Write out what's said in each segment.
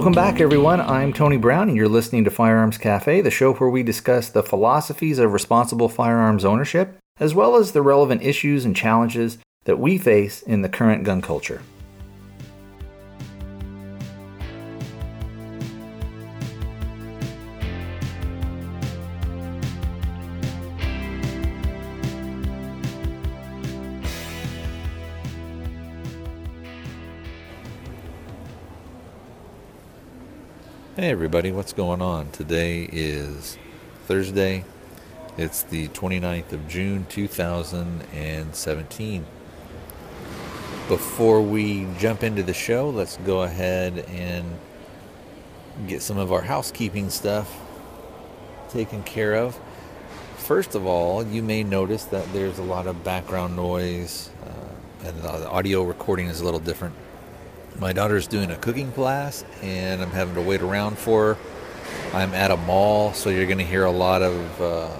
Welcome back, everyone. I'm Tony Brown, and you're listening to Firearms Cafe, the show where we discuss the philosophies of responsible firearms ownership, as well as the relevant issues and challenges that we face in the current gun culture. Hey everybody, what's going on? Today is Thursday. It's the 29th of June 2017. Before we jump into the show, let's go ahead and get some of our housekeeping stuff taken care of. First of all, you may notice that there's a lot of background noise uh, and the audio recording is a little different my daughter's doing a cooking class and I'm having to wait around for her. I'm at a mall, so you're going to hear a lot of, uh,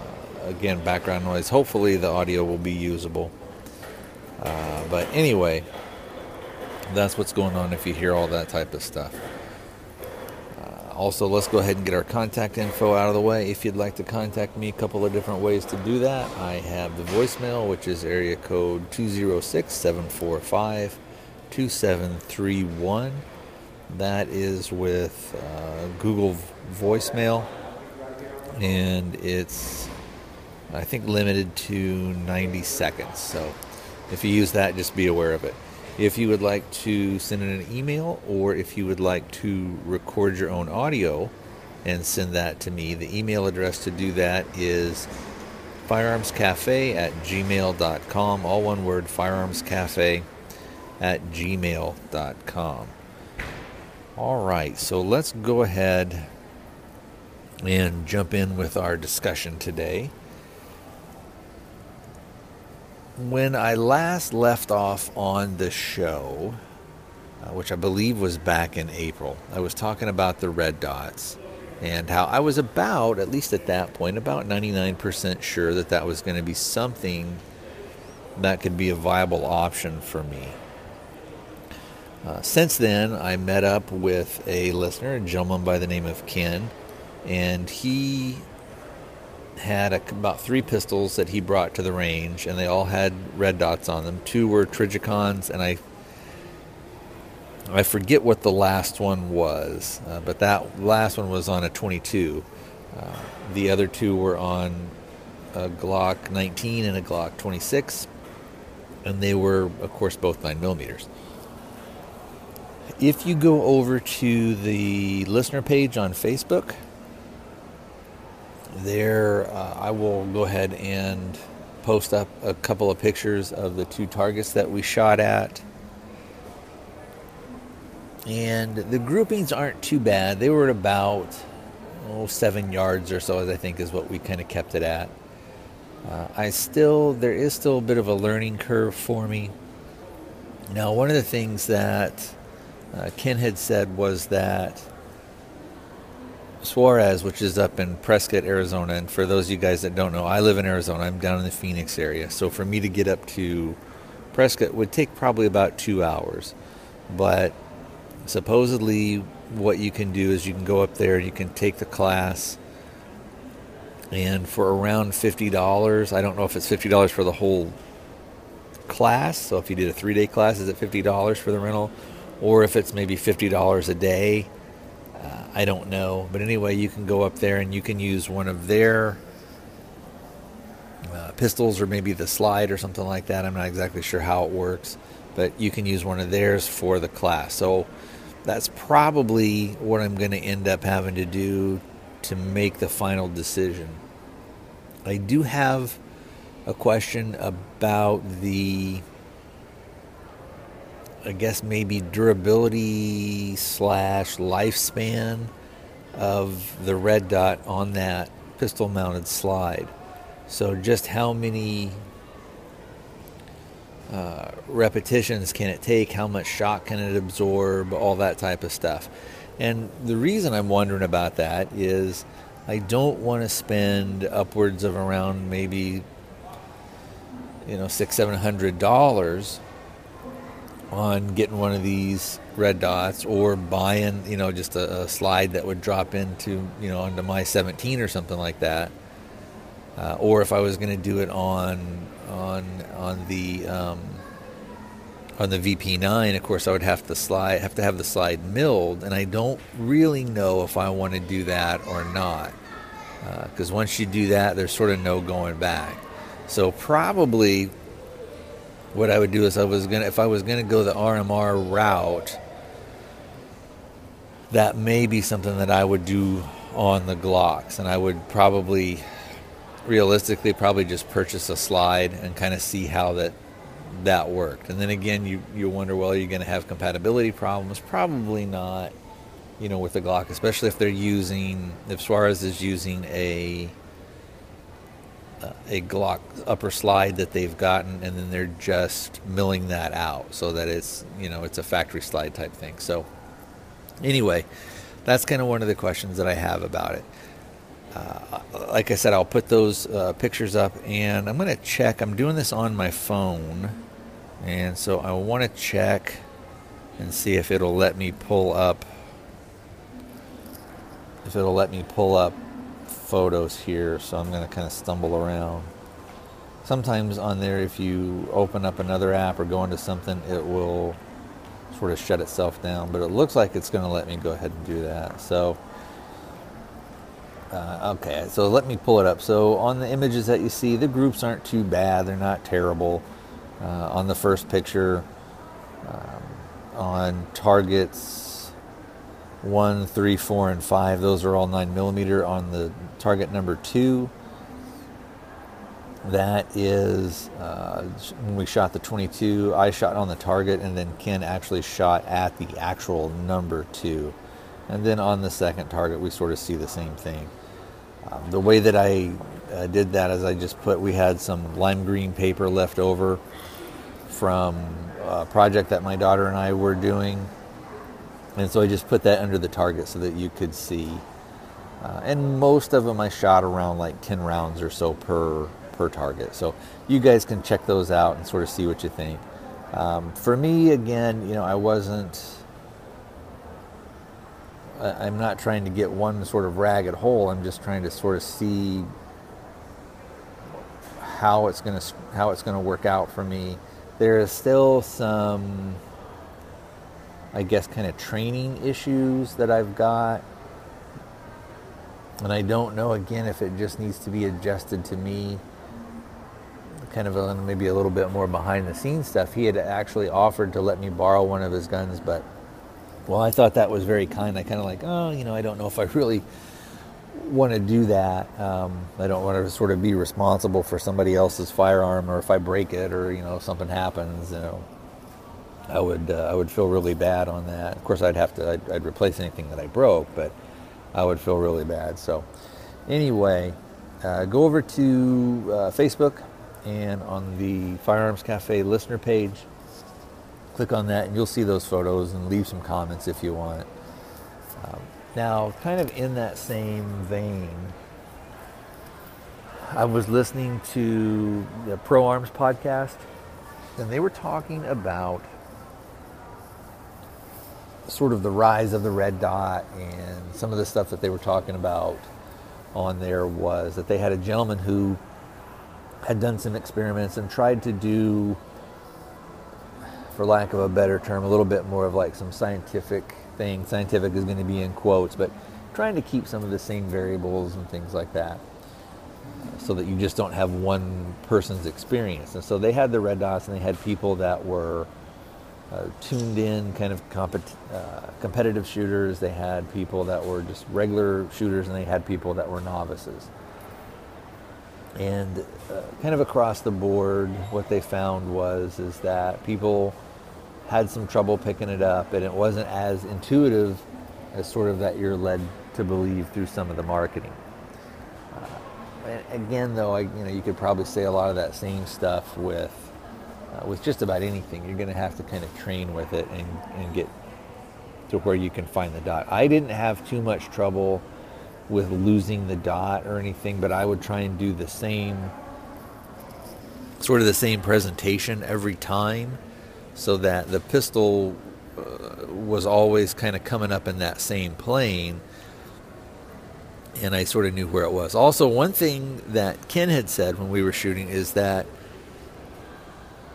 again, background noise. Hopefully, the audio will be usable. Uh, but anyway, that's what's going on if you hear all that type of stuff. Uh, also, let's go ahead and get our contact info out of the way. If you'd like to contact me, a couple of different ways to do that. I have the voicemail, which is area code 206 745 2731. That is with uh, Google voicemail, and it's, I think, limited to 90 seconds. So if you use that, just be aware of it. If you would like to send in an email or if you would like to record your own audio and send that to me, the email address to do that is firearmscafe at gmail.com. All one word, firearmscafe at gmail.com. All right, so let's go ahead and jump in with our discussion today. When I last left off on the show, uh, which I believe was back in April, I was talking about the red dots and how I was about, at least at that point, about 99% sure that that was going to be something that could be a viable option for me. Uh, since then, I met up with a listener, a gentleman by the name of Ken, and he had a, about three pistols that he brought to the range, and they all had red dots on them. Two were Trijicons, and I I forget what the last one was, uh, but that last one was on a 22. Uh, the other two were on a Glock 19 and a Glock 26, and they were, of course, both 9 millimeters. If you go over to the listener page on Facebook, there uh, I will go ahead and post up a couple of pictures of the two targets that we shot at. And the groupings aren't too bad. They were at about oh, seven yards or so, as I think is what we kind of kept it at. Uh, I still, there is still a bit of a learning curve for me. Now, one of the things that uh, Ken had said was that Suarez, which is up in Prescott, Arizona, and for those of you guys that don't know, I live in Arizona. I'm down in the Phoenix area. So for me to get up to Prescott would take probably about two hours. But supposedly, what you can do is you can go up there, you can take the class, and for around $50, I don't know if it's $50 for the whole class. So if you did a three day class, is it $50 for the rental? Or if it's maybe $50 a day. Uh, I don't know. But anyway, you can go up there and you can use one of their uh, pistols or maybe the slide or something like that. I'm not exactly sure how it works, but you can use one of theirs for the class. So that's probably what I'm going to end up having to do to make the final decision. I do have a question about the I guess maybe durability slash lifespan of the red dot on that pistol mounted slide. So, just how many uh, repetitions can it take? How much shock can it absorb? All that type of stuff. And the reason I'm wondering about that is I don't want to spend upwards of around maybe you know six seven hundred dollars on getting one of these red dots or buying, you know, just a, a slide that would drop into, you know, onto my 17 or something like that. Uh, or if I was going to do it on on on the um, on the VP9, of course, I would have to slide have to have the slide milled, and I don't really know if I want to do that or not. Because uh, once you do that, there's sort of no going back. So probably what I would do is I was gonna if I was gonna go the RMR route, that may be something that I would do on the Glocks, and I would probably, realistically, probably just purchase a slide and kind of see how that that worked. And then again, you you wonder, well, are you going to have compatibility problems? Probably not. You know, with the Glock, especially if they're using if Suarez is using a a Glock upper slide that they've gotten, and then they're just milling that out so that it's you know it's a factory slide type thing. So anyway, that's kind of one of the questions that I have about it. Uh, like I said, I'll put those uh, pictures up, and I'm going to check. I'm doing this on my phone, and so I want to check and see if it'll let me pull up. If it'll let me pull up photos here, so I'm going to kind of stumble around. Sometimes on there, if you open up another app or go into something, it will sort of shut itself down. But it looks like it's going to let me go ahead and do that. So, uh, okay, so let me pull it up. So on the images that you see, the groups aren't too bad. They're not terrible. Uh, on the first picture, um, on targets one, three, four, and five. Those are all nine millimeter on the target number two. That is uh, when we shot the 22. I shot on the target, and then Ken actually shot at the actual number two. And then on the second target, we sort of see the same thing. Um, the way that I uh, did that is I just put, we had some lime green paper left over from a project that my daughter and I were doing and so I just put that under the target so that you could see. Uh, and most of them I shot around like 10 rounds or so per per target. So you guys can check those out and sort of see what you think. Um, for me, again, you know, I wasn't. I'm not trying to get one sort of ragged hole. I'm just trying to sort of see how it's going to how it's going to work out for me. There is still some I guess, kind of training issues that I've got. And I don't know, again, if it just needs to be adjusted to me. Kind of a, maybe a little bit more behind the scenes stuff. He had actually offered to let me borrow one of his guns, but, well, I thought that was very kind. I kind of like, oh, you know, I don't know if I really want to do that. Um, I don't want to sort of be responsible for somebody else's firearm or if I break it or, you know, something happens, you know I would uh, I would feel really bad on that. Of course, I'd have to I'd, I'd, replace anything that I broke, but I would feel really bad. So anyway, uh, go over to uh, Facebook and on the Firearms Cafe listener page. Click on that, and you'll see those photos and leave some comments if you want. Um, now, kind of in that same vein, I was listening to the Pro Arms podcast, and they were talking about sort of the rise of the red dot and some of the stuff that they were talking about on there was that they had a gentleman who had done some experiments and tried to do for lack of a better term a little bit more of like some scientific thing. Scientific is going to be in quotes but trying to keep some of the same variables and things like that so that you just don't have one person's experience. And so they had the red dots and they had people that were uh, tuned in kind of compet- uh, competitive shooters. They had people that were just regular shooters, and they had people that were novices. And uh, kind of across the board, what they found was is that people had some trouble picking it up, and it wasn't as intuitive as sort of that you're led to believe through some of the marketing. Uh, again, though, I, you know, you could probably say a lot of that same stuff with uh, with just about anything, you're going to have to kind of train with it and, and get to where you can find the dot. I didn't have too much trouble with losing the dot or anything, but I would try and do the same, sort of the same presentation every time so that the pistol uh, was always kind of coming up in that same plane and I sort of knew where it was. Also, one thing that Ken had said when we were shooting is that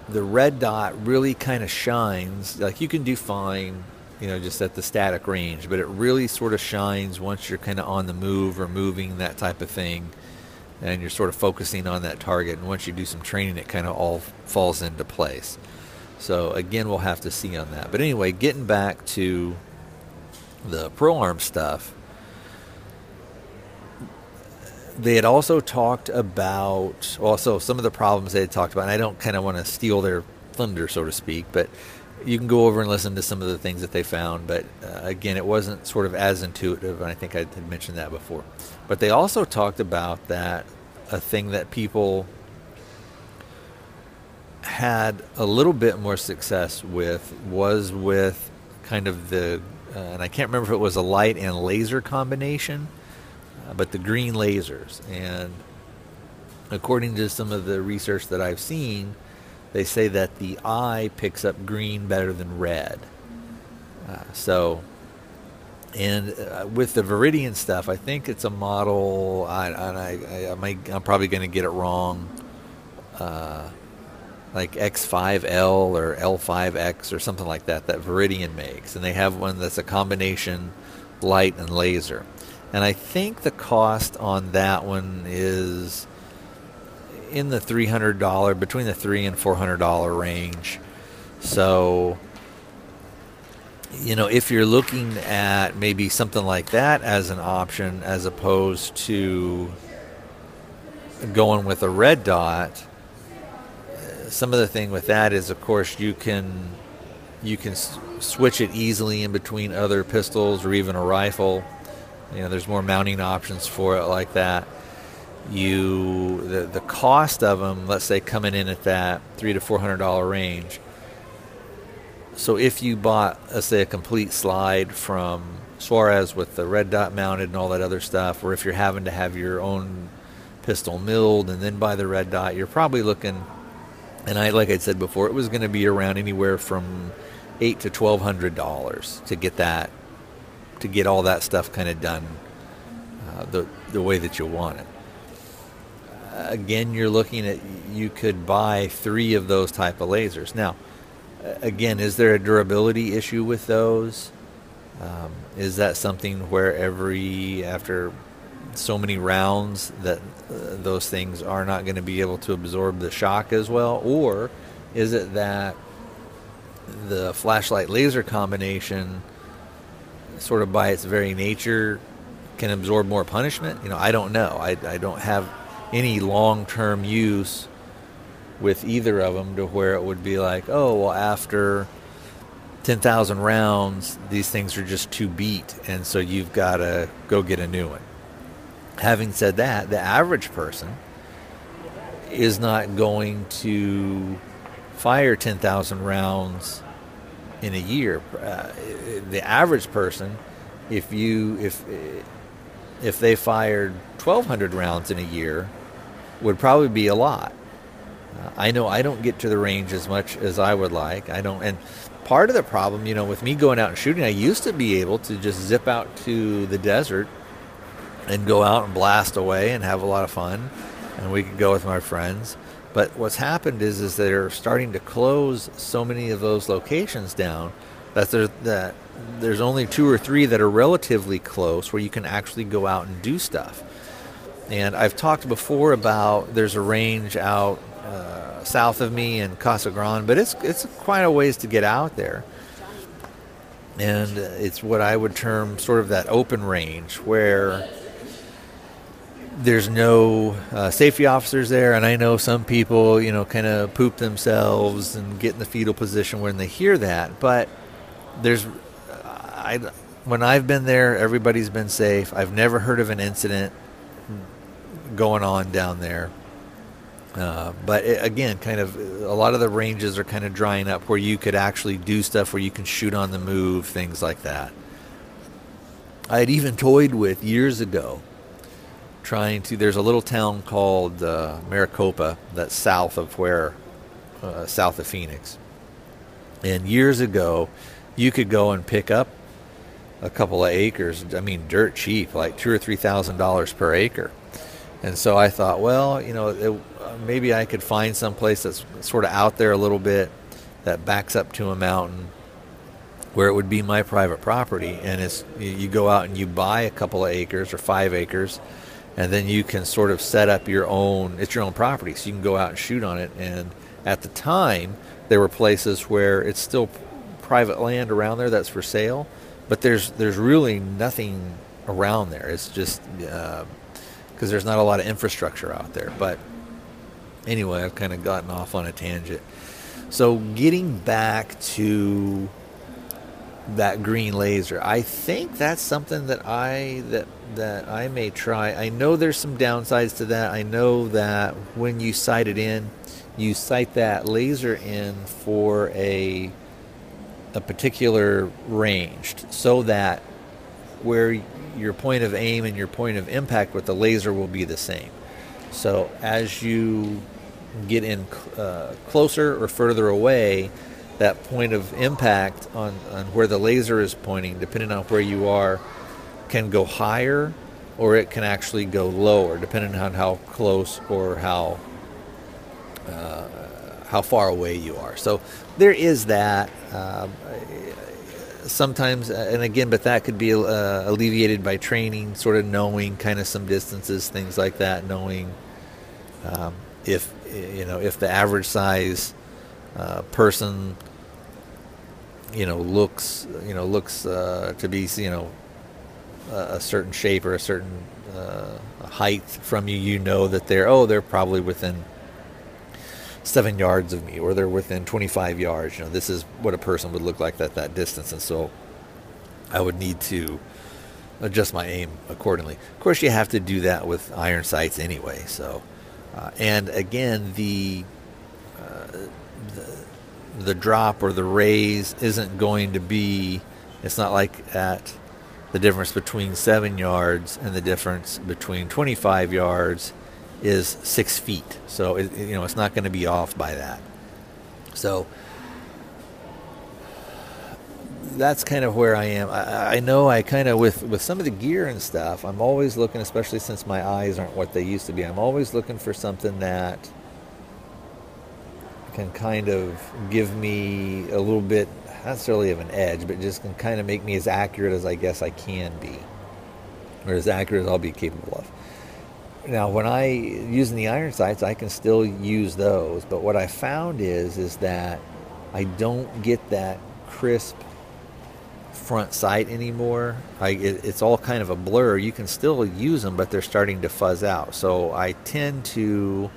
the red dot really kind of shines. Like you can do fine, you know, just at the static range, but it really sort of shines once you're kind of on the move or moving, that type of thing, and you're sort of focusing on that target. And once you do some training, it kind of all falls into place. So, again, we'll have to see on that. But anyway, getting back to the pro arm stuff they had also talked about also some of the problems they had talked about. And I don't kind of want to steal their thunder, so to speak, but you can go over and listen to some of the things that they found. But uh, again, it wasn't sort of as intuitive, and I think I had mentioned that before. But they also talked about that a thing that people had a little bit more success with was with kind of the, uh, and I can't remember if it was a light and laser combination but the green lasers. And according to some of the research that I've seen, they say that the eye picks up green better than red. Uh, so, and uh, with the Viridian stuff, I think it's a model. I, I, I, I might, I'm probably going to get it wrong. Uh, like X5L or L5X or something like that that Viridian makes, and they have one that's a combination light and laser and I think the cost on that one is in the three hundred dollar between the three and four hundred dollar range. So you know, if you're looking at maybe something like that as an option as opposed to going with a red dot, some of the thing with that is, of course, you can you can switch it easily in between other pistols or even a rifle. You know, there's more mounting options for it like that. You the the cost of them, let's say coming in at that three to four hundred dollar range. So if you bought, let's say, a complete slide from Suarez with the red dot mounted and all that other stuff, or if you're having to have your own pistol milled and then buy the red dot, you're probably looking. And I, like I said before, it was going to be around anywhere from eight to twelve hundred dollars to get that to get all that stuff kind of done uh, the the way that you want it. Uh, again, you're looking at you could buy three of those type of lasers. Now, again, is there a durability issue with those? Um, is that something where every after so many rounds that uh, those things are not going to be able to absorb the shock as well, or is it that the flashlight laser combination sort of by its very nature can absorb more punishment. You know, I don't know. I, I don't have any long term use with either of them to where it would be like, oh, well, after 10,000 rounds, these things are just too beat, and so you've got to go get a new one. Having said that, the average person is not going to fire 10,000 rounds in a year. Uh, the average person, if you if if they fired 1,200 rounds in a year, would probably be a lot. Uh, I know I don't get to the range as much as I would like. I don't, and part of the problem, you know, with me going out and shooting, I used to be able to just zip out to the desert and go out and blast away and have a lot of fun, and we could go with my friends. But what's happened is is they're starting to close so many of those locations down that there's that there's only two or three that are relatively close where you can actually go out and do stuff. And I've talked before about there's a range out uh, south of me in Casa Grande, but it's it's quite a ways to get out there. And it's what I would term sort of that open range where there's no uh, safety officers there, and I know some people, you know, kind of poop themselves and get in the fetal position when they hear that. But there's, I, when I've been there, everybody's been safe. I've never heard of an incident going on down there. Uh, but it, again, kind of a lot of the ranges are kind of drying up where you could actually do stuff where you can shoot on the move, things like that. I had even toyed with years ago trying to. There's a little town called uh, Maricopa that's south of where, uh, south of Phoenix, And years ago, you could go and pick up a couple of acres. I mean, dirt cheap, like two or three thousand dollars per acre. And so I thought, well, you know, it, maybe I could find some place that's sort of out there a little bit that backs up to a mountain where it would be my private property. And it's you go out and you buy a couple of acres or five acres, and then you can sort of set up your own. It's your own property, so you can go out and shoot on it. And at the time, there were places where it's still private land around there that's for sale, but there's there's really nothing around there. It's just because uh, there's not a lot of infrastructure out there. But anyway, I've kind of gotten off on a tangent. So getting back to that green laser, I think that's something that I that that I may try. I know there's some downsides to that. I know that when you sight it in, you sight that laser in for a a particular range so that where your point of aim and your point of impact with the laser will be the same. So as you get in uh, closer or further away, that point of impact on, on where the laser is pointing, depending on where you are, can go higher or it can actually go lower, depending on how close or how uh, how far away you are. So there is that. Um, sometimes, uh, and again, but that could be uh, alleviated by training, sort of knowing kind of some distances, things like that, knowing um, if you know if the average size uh, person you know looks you know looks uh, to be you know a certain shape or a certain uh, height from you, you know that they're oh they're probably within seven yards of me or they're within 25 yards. You know this is what a person would look like at that distance, and so I would need to adjust my aim accordingly. Of course, you have to do that with iron sights anyway. So, uh, and again, the, uh, the drop or the raise isn't going to be. It's not like at the difference between seven yards and the difference between 25 yards is six feet. So it, you know it's not going to be off by that. So that's kind of where I am. I, I know I kind of with with some of the gear and stuff. I'm always looking, especially since my eyes aren't what they used to be. I'm always looking for something that can kind of give me a little bit not necessarily of an edge, but just can kind of make me as accurate as I guess I can be, or as accurate as I'll be capable of. Now, when I using the iron sights, I can still use those, but what I found is is that I don't get that crisp front sight anymore. I, it, it's all kind of a blur. You can still use them, but they're starting to fuzz out. So I tend to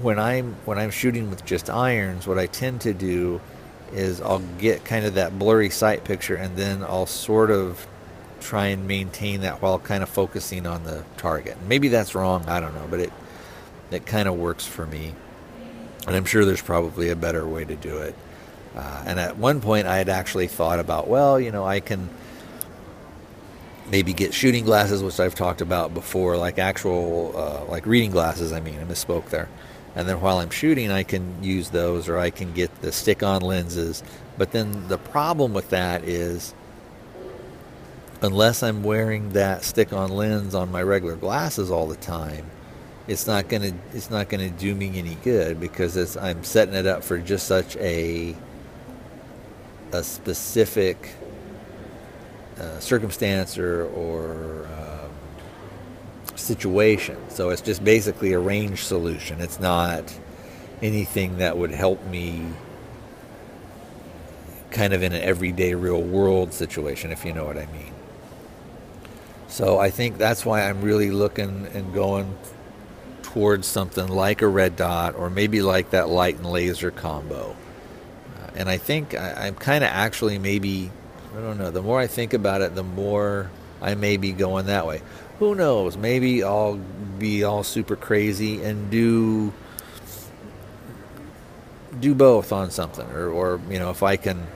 when I'm when I'm shooting with just irons, what I tend to do is I'll get kind of that blurry sight picture and then I'll sort of try and maintain that while kind of focusing on the target. Maybe that's wrong, I don't know, but it it kind of works for me. And I'm sure there's probably a better way to do it. Uh, and at one point, I had actually thought about, well, you know, I can maybe get shooting glasses, which I've talked about before, like actual, uh, like reading glasses. I mean, I misspoke there and then while I'm shooting, I can use those or I can get the stick on lenses. But then the problem with that is, unless I'm wearing that stick on lens on my regular glasses all the time, it's not gonna it's not gonna do me any good because I'm setting it up for just such a a specific uh, circumstance or, or uh, situation. So it's just basically a range solution. It's not anything that would help me kind of in an everyday real world situation, if you know what I mean. So I think that's why I'm really looking and going towards something like a red dot or maybe like that light and laser combo. Uh, and I think I, I'm kind of actually maybe, I don't know, the more I think about it, the more I may be going that way who knows? Maybe I'll be all super crazy and do do both on something, or, or you know, if I can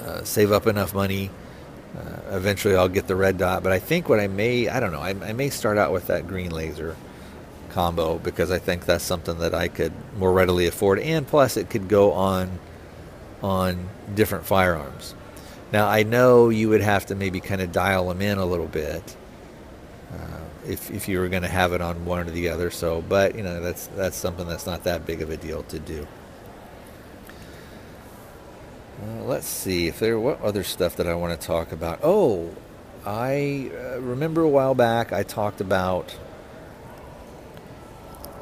uh, save up enough money, uh, eventually I'll get the red dot. But I think what I may, I don't know, I, I may start out with that green laser combo because I think that's something that I could more readily afford, and plus it could go on on different firearms. Now I know you would have to maybe kind of dial them in a little bit if if you were going to have it on one or the other. So, but you know that's that's something that's not that big of a deal to do. Uh, let's see if there what other stuff that I want to talk about. Oh, I uh, remember a while back I talked about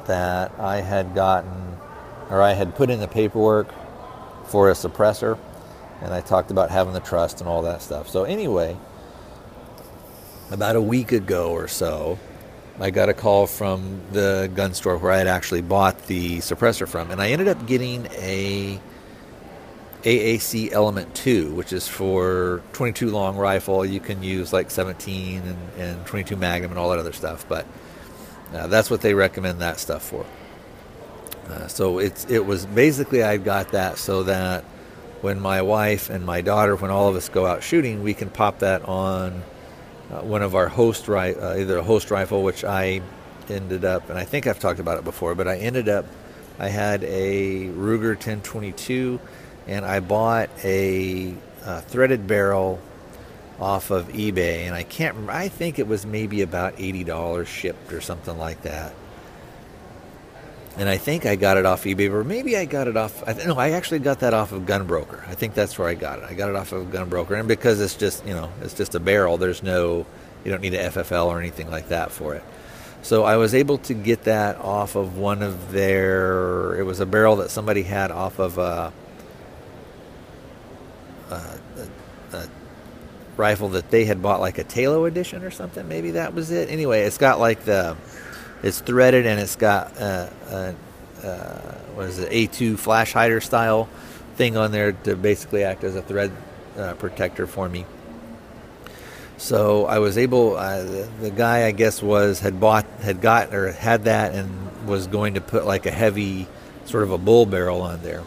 that I had gotten or I had put in the paperwork for a suppressor and I talked about having the trust and all that stuff. So anyway, about a week ago or so, I got a call from the gun store where I had actually bought the suppressor from, and I ended up getting a AAC Element 2, which is for 22 long rifle. You can use like 17 and, and 22 Magnum and all that other stuff, but uh, that's what they recommend that stuff for. Uh, so it's it was basically I got that so that when my wife and my daughter, when all of us go out shooting, we can pop that on uh, one of our host ri- uh, either a host rifle, which I ended up, and I think I've talked about it before, but I ended up I had a Ruger 1022 and I bought a, a threaded barrel off of eBay, and I can't. I think it was maybe about eighty dollars shipped or something like that. And I think I got it off eBay, or maybe I got it off. I th- no, I actually got that off of Gunbroker. I think that's where I got it. I got it off of Gunbroker, and because it's just you know it's just a barrel. There's no you don't need an FFL or anything like that for it. So I was able to get that off of one of their. It was a barrel that somebody had off of a, a, a rifle that they had bought, like a Talo edition or something. Maybe that was it. Anyway, it's got like the, it's threaded and it's got uh, a, uh, what is it, A2 flash hider style thing on there to basically act as a thread uh, protector for me. So I was able. Uh, the, the, guy, I guess, was had bought, had got or had that, and was going to put like a heavy, sort of a bull barrel on there.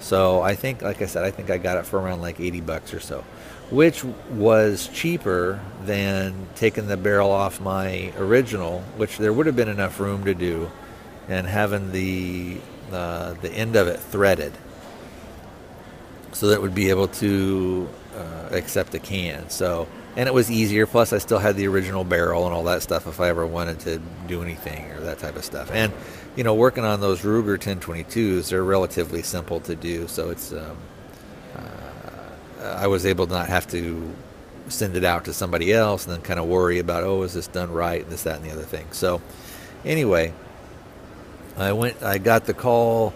So I think, like I said, I think I got it for around like eighty bucks or so, which was cheaper than taking the barrel off my original, which there would have been enough room to do, and having the uh, the end of it threaded, so that would be able to uh, accept a can. So and it was easier. Plus, I still had the original barrel and all that stuff if I ever wanted to do anything or that type of stuff. And you know, working on those Ruger 1022s, they're relatively simple to do. So it's um, I was able to not have to send it out to somebody else and then kind of worry about oh, is this done right and this, that, and the other thing. So anyway, I went. I got the call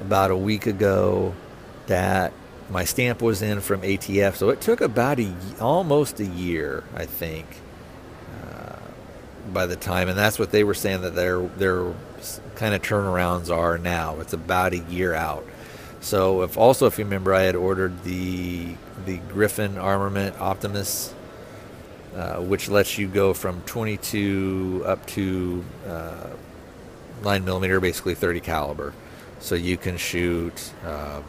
about a week ago that my stamp was in from ATF, so it took about a almost a year, I think, uh, by the time, and that's what they were saying that their their kind of turnarounds are now. It's about a year out. So if also if you remember, I had ordered the the Griffin Armament Optimus, uh, which lets you go from 22 up to uh, nine millimeter, basically 30 caliber. So you can shoot. Um,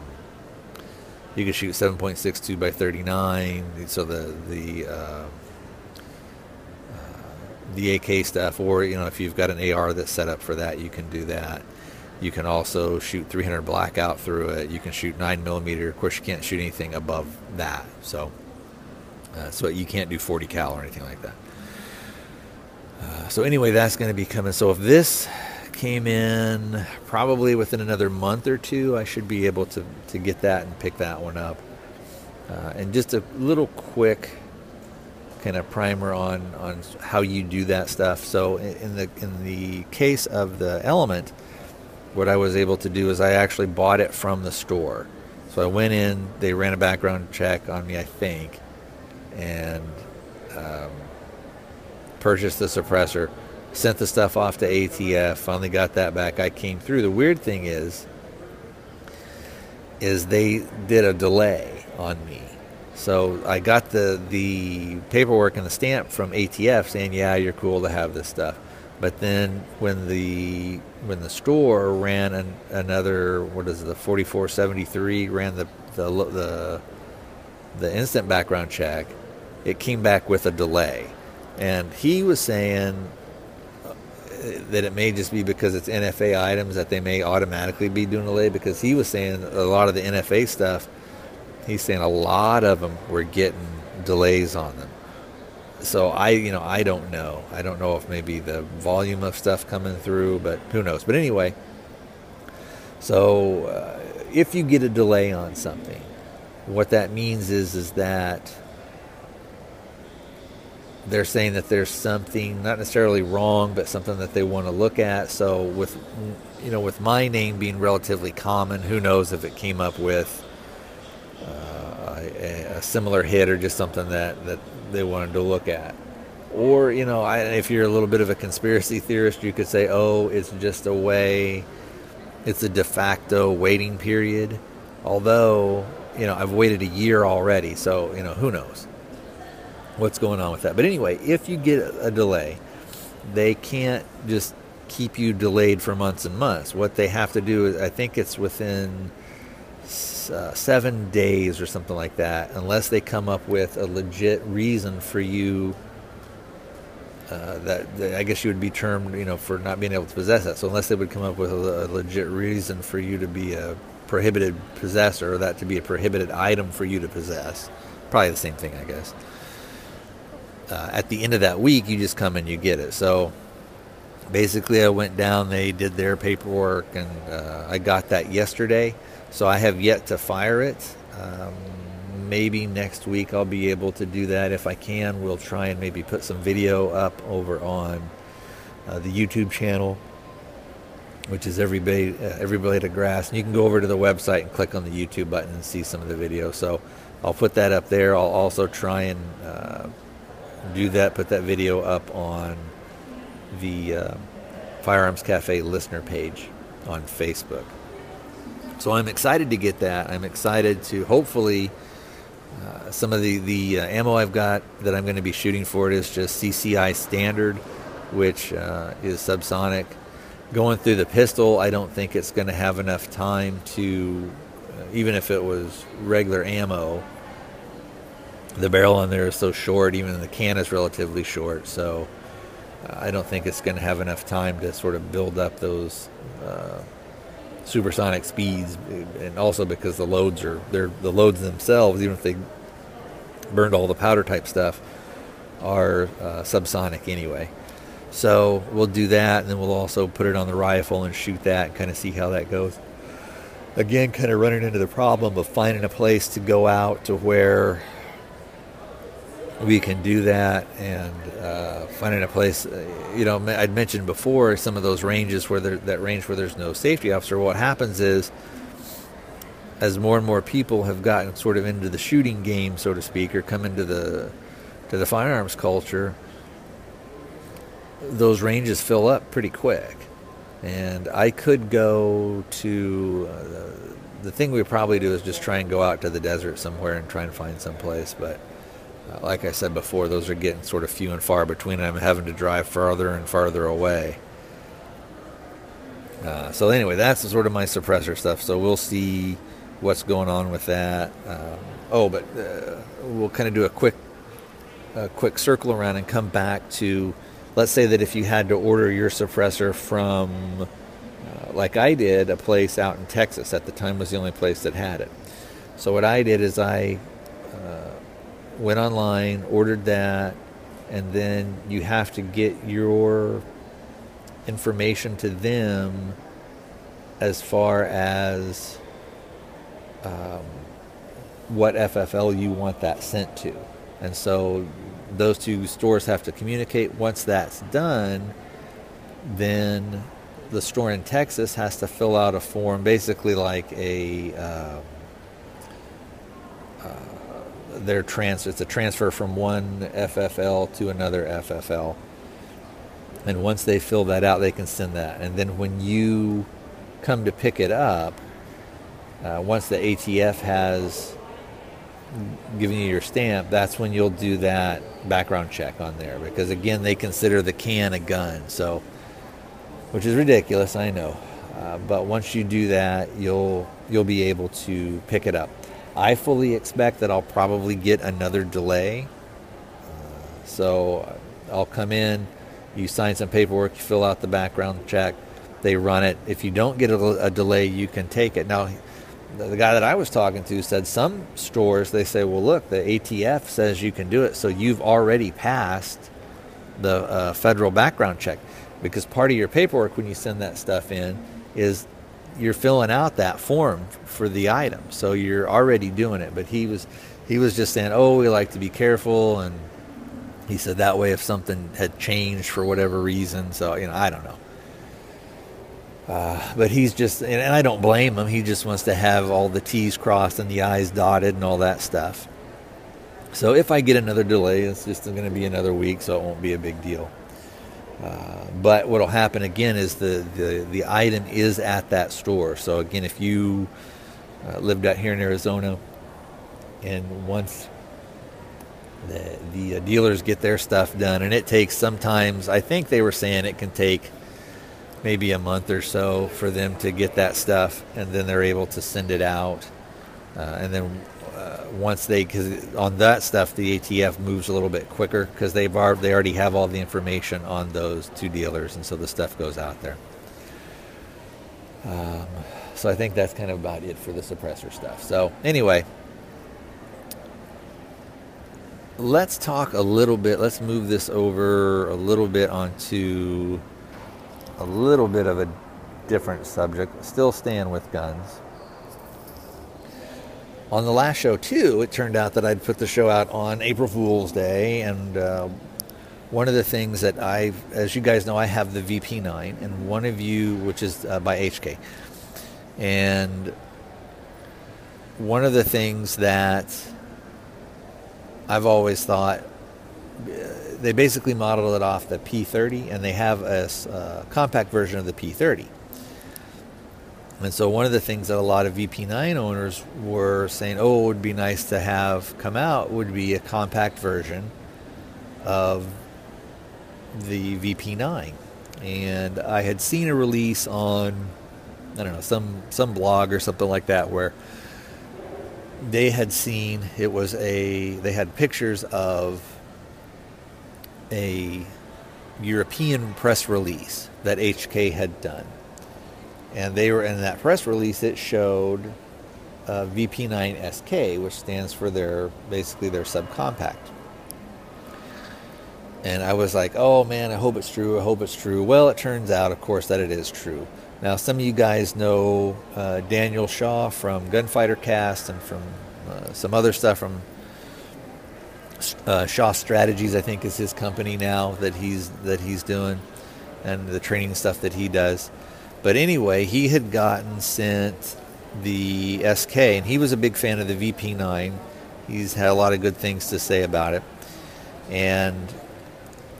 you can shoot 7.62 by 39. So the the uh, uh, the AK stuff, or you know, if you've got an AR that's set up for that, you can do that. You can also shoot 300 blackout through it. You can shoot 9 millimeter. Of course, you can't shoot anything above that. So, uh, so you can't do 40 cal or anything like that. Uh, so anyway, that's going to be coming. So if this came in probably within another month or two. I should be able to, to get that and pick that one up. Uh, and just a little quick kind of primer on, on how you do that stuff. So in the in the case of the element, what I was able to do is I actually bought it from the store. So I went in, they ran a background check on me, I think, and um, purchased the suppressor sent the stuff off to ATF, finally got that back. I came through. The weird thing is, is they did a delay on me. So I got the the paperwork and the stamp from ATF saying, "Yeah, you're cool to have this stuff." But then when the when the store ran an, another what is it, the 4473 ran the the the the instant background check, it came back with a delay. And he was saying uh, that it may just be because it's NFA items that they may automatically be doing a delay because he was saying a lot of the NFA stuff, he's saying a lot of them were getting delays on them. So I, you know, I don't know. I don't know if maybe the volume of stuff coming through, but who knows. But anyway, so uh, if you get a delay on something, what that means is is that they're saying that there's something not necessarily wrong, but something that they want to look at. So with you know with my name being relatively common, who knows if it came up with uh, a, a, similar hit or just something that that they wanted to look at. Or you know, I, if you're a little bit of a conspiracy theorist, you could say, oh, it's just a way. It's a de facto waiting period. Although you know I've waited a year already, so you know who knows what's going on with that. But anyway, if you get a delay, they can't just keep you delayed for months and months. What they have to do is, I think it's within uh, seven days or something like that, unless they come up with a legit reason for you. Uh, that, that, I guess you would be termed, you know, for not being able to possess that. So unless they would come up with a, a legit reason for you to be a prohibited possessor, or that to be a prohibited item for you to possess, probably the same thing, I guess uh, at the end of that week, you just come and you get it. So basically, I went down, they did their paperwork, and uh, I got that yesterday. So I have yet to fire it. Um, maybe next week I'll be able to do that. If I can, we'll try and maybe put some video up over on uh, the YouTube channel, which is everybody uh, every blade of grass. And you can go over to the website and click on the YouTube button and see some of the video. So I'll put that up there. I'll also try and uh, do that, put that video up on the uh, Firearms Cafe listener page on Facebook. So I'm excited to get that. I'm excited to hopefully uh, some of the the uh, ammo I've got that I'm going to be shooting for it is just CCI standard, which uh, is subsonic. Going through the pistol, I don't think it's going to have enough time to, uh, even if it was regular ammo, the barrel on there is so short, even the can is relatively short. So uh, I don't think it's going to have enough time to sort of build up those uh, supersonic speeds, and also because the loads are they're the loads themselves, even if they burned all the powder type stuff, are uh, subsonic anyway. So we'll do that, and then we'll also put it on the rifle and shoot that, and kind of see how that goes. Again, kind of running into the problem of finding a place to go out to where we can do that and uh, finding a place. Uh, you know, I'd mentioned before some of those ranges where there, that range where there's no safety officer. What happens is, as more and more people have gotten sort of into the shooting game, so to speak, or come into the to the firearms culture, those ranges fill up pretty quick. And I could go to uh, the, the thing we probably do is just try and go out to the desert somewhere and try and find some place, but like I said before, those are getting sort of few and far between. I'm having to drive farther and farther away. Uh, so anyway, that's sort of my suppressor stuff. So we'll see what's going on with that. Um, oh, but uh, we'll kind of do a quick, a quick circle around and come back to, let's say that if you had to order your suppressor from, uh, like I did, a place out in Texas at the time was the only place that had it. So what I did is I went online, ordered that, and then you have to get your information to them as far as um, what FFL you want that sent to. And so those two stores have to communicate. Once that's done, then the store in Texas has to fill out a form, basically like a. Uh, their trans it's a transfer from one FFL to another FFL. And once they fill that out, they can send that. And then when you come to pick it up, uh, once the ATF has given you your stamp, that's when you'll do that background check on there. Because again, they consider the can a gun, so which is ridiculous, I know. Uh, but once you do that, you'll you'll be able to pick it up. I fully expect that I'll probably get another delay. Uh, so I'll come in, You sign some paperwork, you fill out the background check, they run it. If you don't get a, a delay, you can take it. Now, the guy that I was talking to said some stores they say, well, look, the ATF says you can do it, so you've already passed the uh, federal background check because part of your paperwork when you send that stuff in is you're filling out that form for the item, so you're already doing it. But he was he was just saying, oh, we like to be careful, and he said that way if something had changed for whatever reason. So you know, I don't know. Uh, but he's just, and I don't blame him. He just wants to have all the T's crossed and the I's dotted and all that stuff. So if I get another delay, it's just going to be another week, so it won't be a big deal. Uh, but what will happen again is the, the, the item is at that store. So again, if you uh, lived out here in Arizona, and once the, the uh, dealers get their stuff done, and it takes sometimes, I think they were saying it can take maybe a month or so for them to get that stuff, and then they're able to send it out. Uh, and then uh, once they, because on that stuff, the ATF moves a little bit quicker because they've already, they already have all the information on those two dealers, and so the stuff goes out there. Um, so I think that's kind of about it for the suppressor stuff. So anyway, let's talk a little bit. Let's move this over a little bit onto a little bit of a different subject, still staying with guns. On the last show, too, it turned out that I'd put the show out on April Fool's Day, and uh, one of the things that I, as you guys know, I have the VP9, and one of you, which is uh, by HK, and one of the things that I've always thought they basically modeled it off the P30, and they have a uh, compact version of the P30. And so, one of the things that a lot of VP9 owners were saying, "Oh, it would be nice to have come out," would be a compact version of the VP9. And I had seen a release on, I don't know, some some blog or something like that, where they had seen it was a they had pictures of a European press release that HK had done. And they were in that press release, it showed uh, VP9 SK, which stands for their basically their subcompact. And I was like, oh man, I hope it's true. I hope it's true. Well, it turns out, of course, that it is true. Now, some of you guys know uh, Daniel Shaw from Gunfighter Cast and from uh, some other stuff from uh, Shaw Strategies, I think, is his company now that he's that he's doing, and the training stuff that he does. But anyway, he had gotten sent the SK, and he was a big fan of the VP9. He's had a lot of good things to say about it, and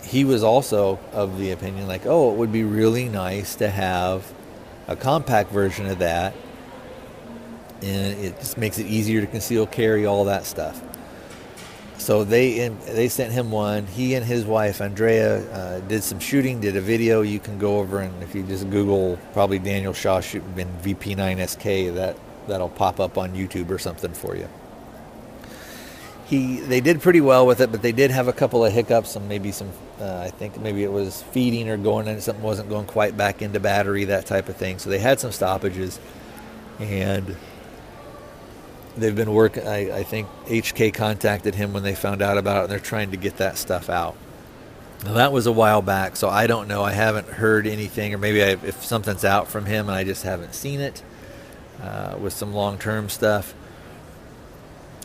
he was also of the opinion like, oh, it would be really nice to have a compact version of that, and it just makes it easier to conceal carry all that stuff so they they sent him one. He and his wife Andrea uh, did some shooting, did a video. You can go over and if you just Google probably Daniel Shaw shooting VP9SK, that that'll pop up on YouTube or something for you. He they did pretty well with it, but they did have a couple of hiccups. Some maybe some uh, I think maybe it was feeding or going in something wasn't going quite back into battery that type of thing. So they had some stoppages, and they've been working. I, I, think HK contacted him when they found out about it, and they're trying to get that stuff out. Now, that was a while back, so I don't know. I haven't heard anything, or maybe I, if something's out from him and I just haven't seen it uh, with some long term stuff.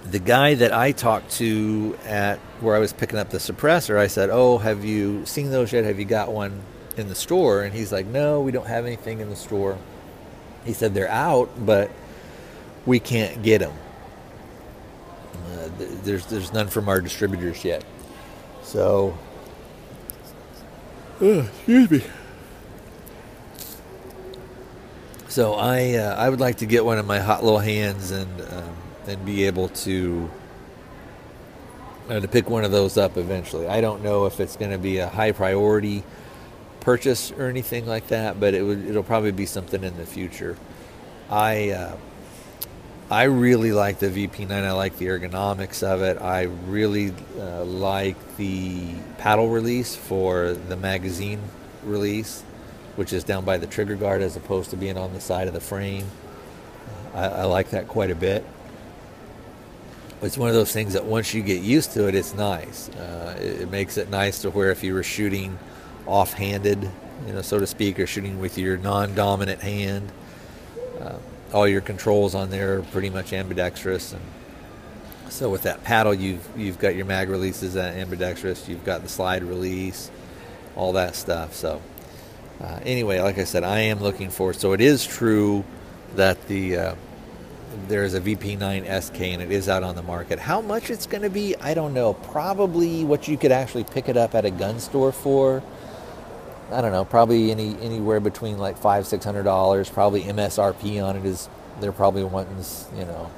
The guy that I talked to at where I was picking up the suppressor, I said, "Oh, have you seen those yet? Have you got one in the store?" And he's like, "No, we don't have anything in the store." He said they're out, but we can't get them. There's there's none from our distributors yet. So, oh, excuse me. So I uh, I would like to get one in my hot little hands and um, and be able to uh, to pick one of those up eventually. I don't know if it's going to be a high priority purchase or anything like that, but it would it'll probably be something in the future. I uh, I really like the VP9. I like the ergonomics of it. I really uh, like the paddle release for the magazine release, which is down by the trigger guard as opposed to being on the side of the frame. I, I like that quite a bit. It's one of those things that once you get used to it, it's nice. Uh, it, it makes it nice to where if you were shooting off-handed, you know, so to speak, or shooting with your non-dominant hand. Uh, all your controls on there are pretty much ambidextrous and so with that paddle you've you've got your mag releases ambidextrous you've got the slide release all that stuff so uh, anyway like i said i am looking for so it is true that the uh, there's a vp9 sk and it is out on the market. How much it's going to be i don't know. Probably what you could actually pick it up at a gun store for I don't know, probably any anywhere between like five, six hundred dollars. Probably MSRP on it is they're probably wanting, you know,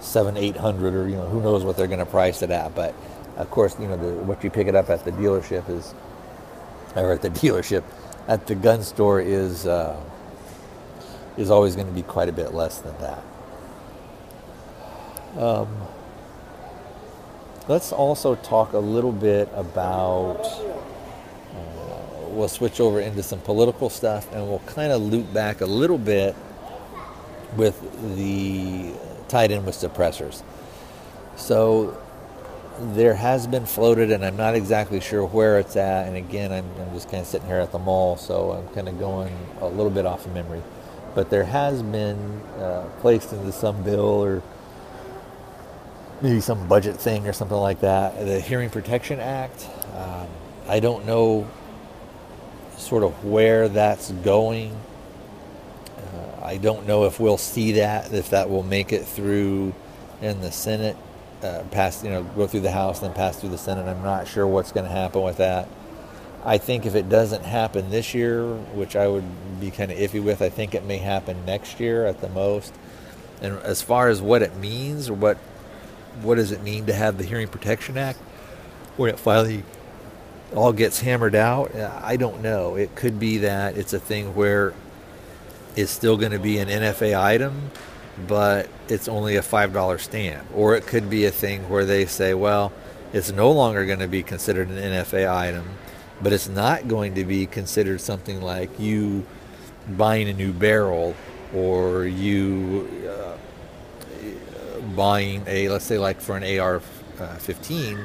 seven, eight hundred, or you know, who knows what they're going to price it at. But of course, you know, the, what you pick it up at the dealership is, or at the dealership, at the gun store is uh, is always going to be quite a bit less than that. Um, let's also talk a little bit about we'll switch over into some political stuff and we'll kind of loop back a little bit with the tied in with suppressors. So there has been floated, and I'm not exactly sure where it's at. And again, I'm, I'm just kind of sitting here at the mall, so I'm kind of going a little bit off of memory. But there has been uh, placed into some bill or maybe some budget thing or something like that, the Hearing Protection Act. Um, I don't know sort of where that's going. Uh, I don't know if we'll see that, if that will make it through in the Senate, uh, pass, you know, go through the House, then pass through the Senate. I'm not sure what's going to happen with that. I think if it doesn't happen this year, which I would be kind of iffy with, I think it may happen next year at the most. And as far as what it means, or what what does it mean to have the Hearing Protection Act, when it finally all gets hammered out, I don't know. It could be that it's a thing where it's still going to be an NFA item, but it's only a $5 stamp. Or it could be a thing where they say, well, it's no longer going to be considered an NFA item, but it's not going to be considered something like you buying a new barrel or you uh, buying a, let's say, like for an AR uh, 15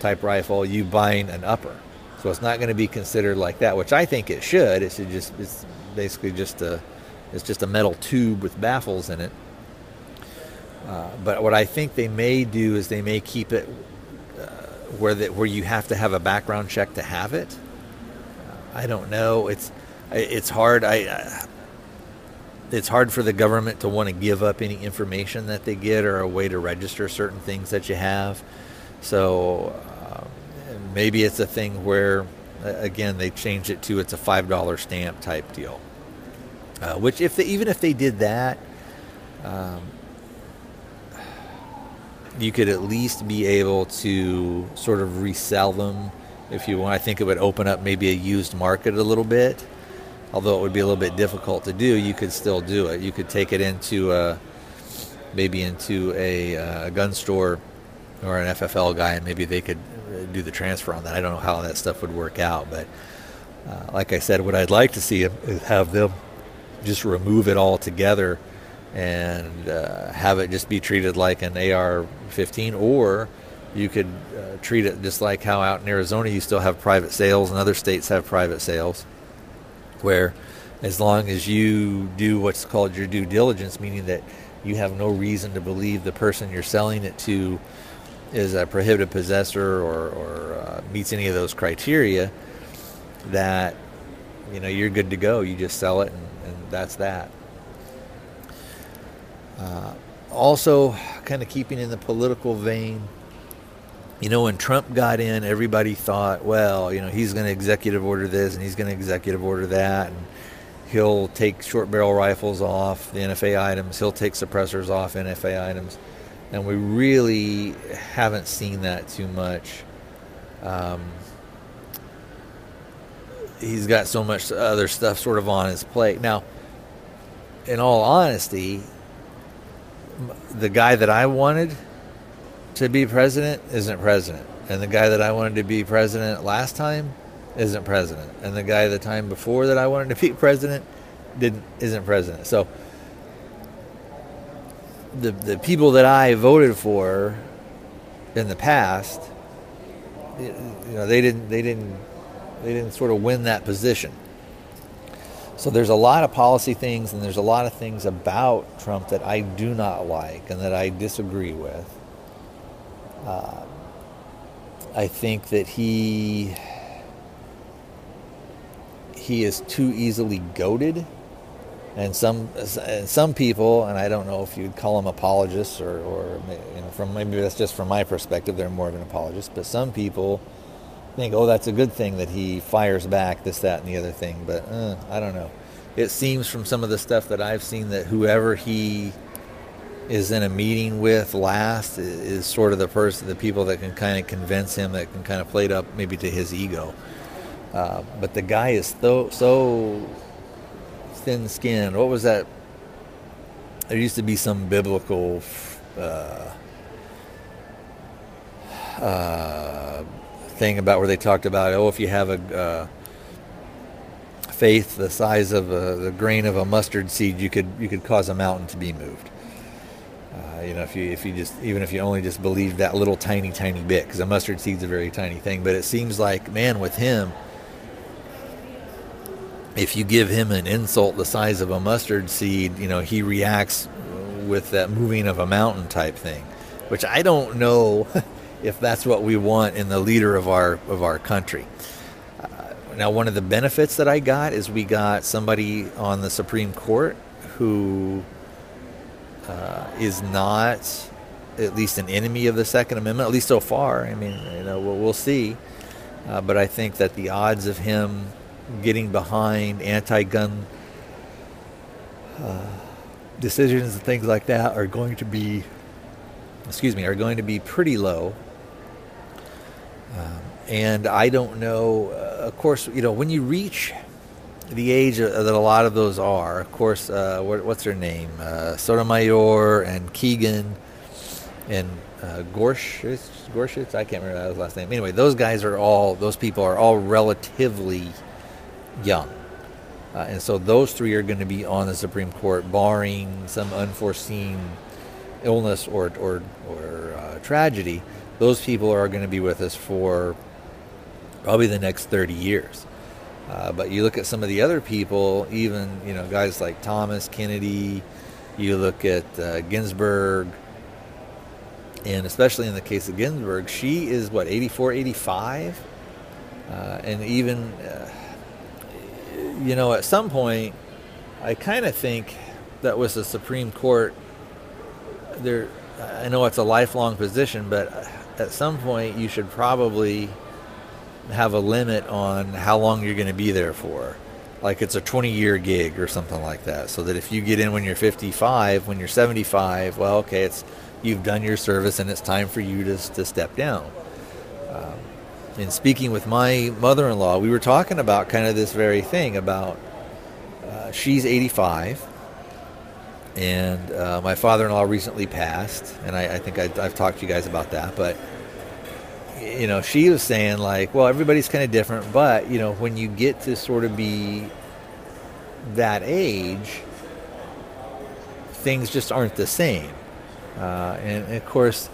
type rifle, you buying an upper. So it's not going to be considered like that, which I think it should. It should just it's basically just a it's just a metal tube with baffles in it. Uh, but what I think they may do is they may keep it uh, where that where you have to have a background check to have it. I don't know. It's it's hard. I uh, it's hard for the government to want to give up any information that they get or a way to register certain things that you have. So maybe it's a thing where, again, they change it to it's a five dollar stamp type deal. Uh, which, if they, even if they did that, um, you could at least be able to sort of resell them if you want. I think it would open up maybe a used market a little bit. Although it would be a little bit difficult to do, you could still do it. You could take it into a, maybe into a, uh, a gun store or an FFL guy, and maybe they could do the transfer on that. I don't know how that stuff would work out, but uh, like I said, what I'd like to see is have them just remove it all together and uh, have it just be treated like an AR-15, or you could uh, treat it just like how out in Arizona you still have private sales, and other states have private sales, where as long as you do what's called your due diligence, meaning that you have no reason to believe the person you're selling it to is a prohibited possessor or, or uh, meets any of those criteria, that you know you're good to go. You just sell it, and, and that's that. Uh, also, kind of keeping in the political vein, you know, when Trump got in, everybody thought, well, you know, he's going to executive order this and he's going to executive order that, and he'll take short barrel rifles off the NFA items, he'll take suppressors off NFA items and we really haven't seen that too much. Um, he's got so much other stuff sort of on his plate now. In all honesty, the guy that I wanted to be president isn't president, and the guy that I wanted to be president last time isn't president, and the guy the time before that I wanted to be president didn't isn't president. So the the people that I voted for in the past, you know, they didn't they didn't they didn't sort of win that position. So there's a lot of policy things and there's a lot of things about Trump that I do not like and that I disagree with. Uh, I think that he he is too easily goaded and some and some people, and I don't know if you'd call them apologists or, or you know, from maybe that's just from my perspective, they're more of an apologist. But some people think, oh, that's a good thing that he fires back this, that, and the other thing. But uh, I don't know. It seems from some of the stuff that I've seen that whoever he is in a meeting with last is sort of the person, the people that can kind of convince him, that can kind of play it up maybe to his ego. Uh, but the guy is so so thin skinned. What was that? There used to be some biblical uh, uh, thing about where they talked about, oh, if you have a uh, faith the size of a, the grain of a mustard seed, you could you could cause a mountain to be moved. Uh, you know, if you if you just even if you only just believe that little tiny tiny bit, because a mustard seed's a very tiny thing. But it seems like, man, with him if you give him an insult the size of a mustard seed, you know, he reacts with that moving of a mountain type thing, which I don't know if that's what we want in the leader of our of our country. Uh, now, one of the benefits that I got is we got somebody on the Supreme Court who uh, is not at least an enemy of the Second Amendment, at least so far. I mean, you know, we'll, we'll see. Uh, but I think that the odds of him getting behind anti-gun uh, decisions and things like that are going to be, excuse me, are going to be pretty low. Um, and I don't know. Uh, of course, you know when you reach the age that a lot of those are. Of course, uh, what, what's her name? Uh, Sotomayor and Keegan and uh. Gorsuch. I can't remember his last name. Anyway, those guys are all. Those people are all relatively young. Uh, and so those three are going to be on the Supreme Court, barring some unforeseen illness or, or, or uh, tragedy. Those people are going to be with us for probably the next 30 years. Uh, but you look at some of the other people, even you know guys like Thomas Kennedy. You look at uh, Ginsburg, and especially in the case of Ginsburg, she is what 84, 85, uh, and even uh, you know, at some point, I kind of think that was the Supreme Court. There, I know it's a lifelong position, but at some point, you should probably have a limit on how long you're going to be there for. Like it's a 20 year gig or something like that. So that if you get in when you're 55, when you're 75, well, okay, it's you've done your service and it's time for you to, to step down um, in speaking with my mother-in-law, we were talking about kind of this very thing about uh, she's 85, and uh, my father-in-law recently passed, and I, I think I, have talked to you guys about that, but you know, she was saying like, well, everybody's kind of different, but you know, when you get to sort of be that age, things just aren't the same, uh, and, and of course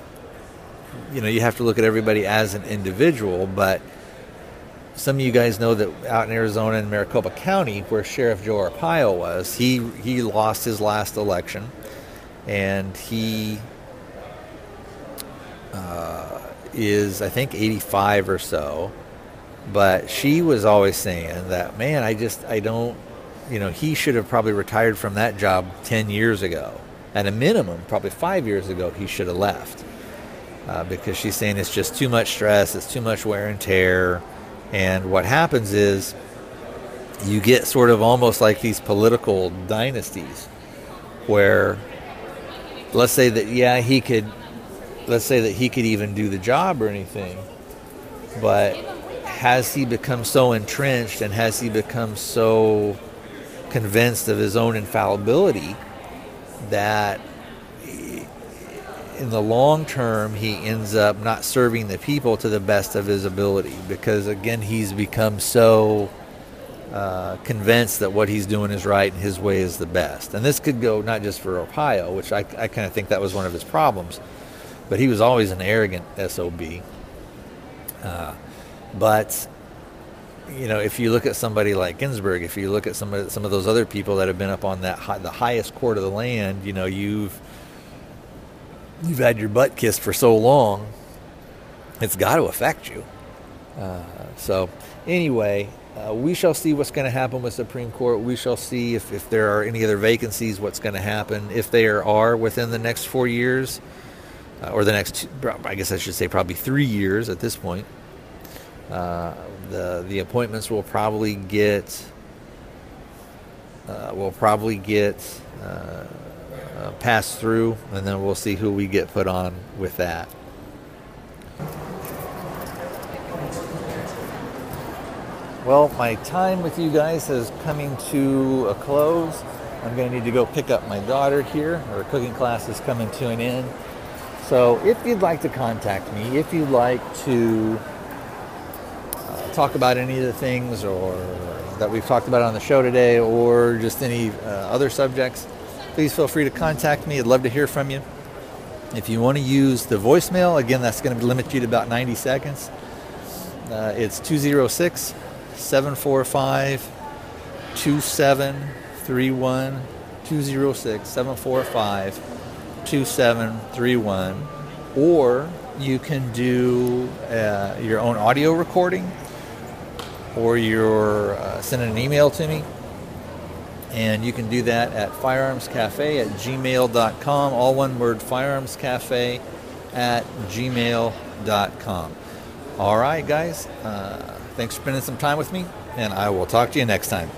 you know you have to look at everybody as an individual but some of you guys know that out in Arizona in Maricopa County where Sheriff Joe Arpaio was he he lost his last election and he uh, is I think 85 or so but she was always saying that man I just I don't you know he should have probably retired from that job 10 years ago. At a minimum probably 5 years ago he should have left uh, because she's saying it's just too much stress, it's too much wear and tear. And what happens is you get sort of almost like these political dynasties where let's say that yeah he could let's say that he could even do the job or anything but has he become so entrenched and has he become so convinced of his own infallibility that in the long term, he ends up not serving the people to the best of his ability because, again, he's become so uh, convinced that what he's doing is right and his way is the best. And this could go not just for Arpaio, which I, I kind of think that was one of his problems, but he was always an arrogant SOB. Uh, but you know, if you look at somebody like Ginsburg, if you look at some of some of those other people that have been up on that high, the highest court of the land, you know, you've you've had your butt kissed for so long, it's got to affect you. Uh, so, anyway, uh, we shall see what's going to happen with Supreme Court. We shall see if, if there are any other vacancies, what's going to happen. If there are within the next four years, uh, or the next, I guess I should say probably three years at this point, uh, the the appointments will probably get uh, will probably get uh, uh, pass through, and then we'll see who we get put on with that. Well, my time with you guys is coming to a close. I'm going to need to go pick up my daughter here. Her cooking class is coming to an end. So, if you'd like to contact me, if you'd like to uh, talk about any of the things or that we've talked about on the show today, or just any uh, other subjects, please feel free to contact me. I'd love to hear from you. If you want to use the voicemail, again, that's going to limit you to about 90 seconds. Uh, it's 206 745 2731. 206 745 2731. Or you can do uh, your own audio recording or you're uh, sending an email to me and you can do that at firearmscafe at gmail.com. All one word, firearmscafe at gmail.com. All right, guys. Uh, thanks for spending some time with me, and I will talk to you next time.